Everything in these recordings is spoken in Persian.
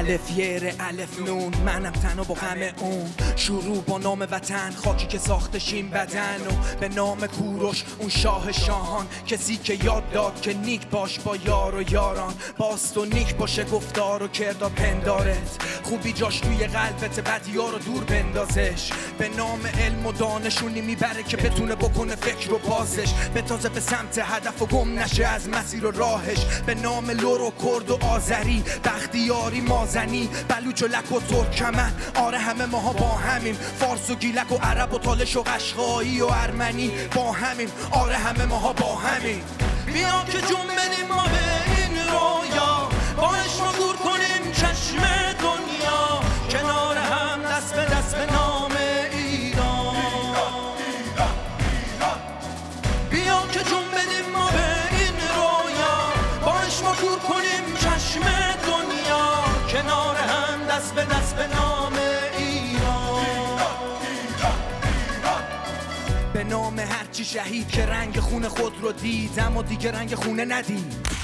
الف یر الف نون. منم تنها با غم اون. شروع با نام وطن. خاکی که ساختشیم بدن و به نام کوروش اون شاه شاهان. کسی که یاد داد که نیک باش با یار و یاران. باست و نیک باشه گفتار و کردار پندارت. خوبی جاش توی قلبت بدیا رو دور بندازش. به نام علم و دانشونی می‌بره که بتونه بکنه فکر و بازش. به تازه به سمت هدف و گم نشه از مسیر و راهش. به نام لور و کرد و آذری. بختیاری مازنی بلوچ و لک و ترکمن. آره همه ماها با همیم. فارس و گیلک و عرب و تالش و قشقایی و ارمنی با همیم. آره همه ماها با همیم. بیا که جون بدیم ما به این رویا شهید که رنگ خون خود رو دید اما دیگه رنگ خونه ندید.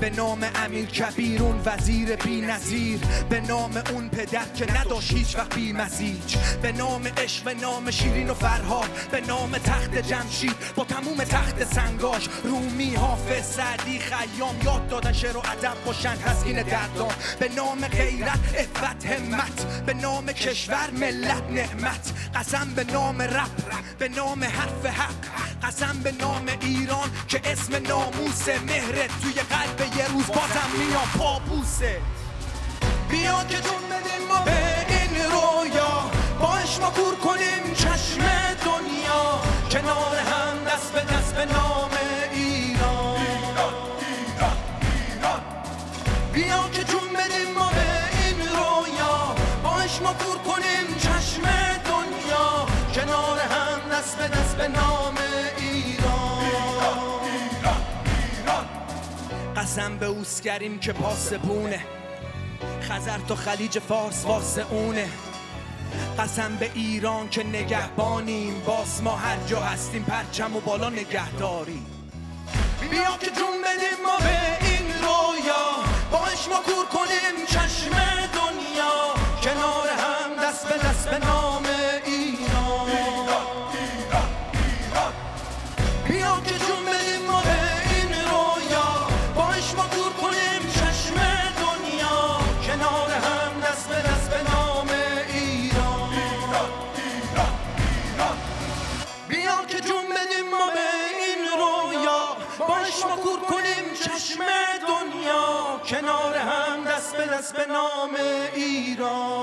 به نام امیر کبیر اون وزیر بی نظیر. به نام اون پدر که نداشت هیچ وقت بی مزیج. به نام عشق به نام شیرین و فرهاد. به نام تخت جمشید با تموم تخت سنگاش. رومی حافظ سعدی خیام. یاد دادن شعر و ادب باشن تسکین دردان به نام غیرت افت همت به نام کشور ملت نعمت. قسم به نام رب به نام حرف حق قسم به نام ایران که اسم ناموس مهرت توی قلب یه روز بازم میام. پابوسه. بیا که جون بدیم ما به این رویا. باش ما کور کنیم چشم دنیا. کنار هم دست به دست به نام ایران. بیا که جون بدیم ما به این رویا. باش ما کور کنیم چشم دست به دست به نام ایران. قسم به اوسکریم که پاسبونه خزر تا خلیج فارس واسه اونه. قسم به ایران که نگهبانیم. باز ما هر جا هستیم پرچم و بالا نگهداریم. بیا که جون بدیم ما به این رویا. باش ما کور کنیم ما کور کنیم چشم دنیا کنار هم دست به دست به نام ایران.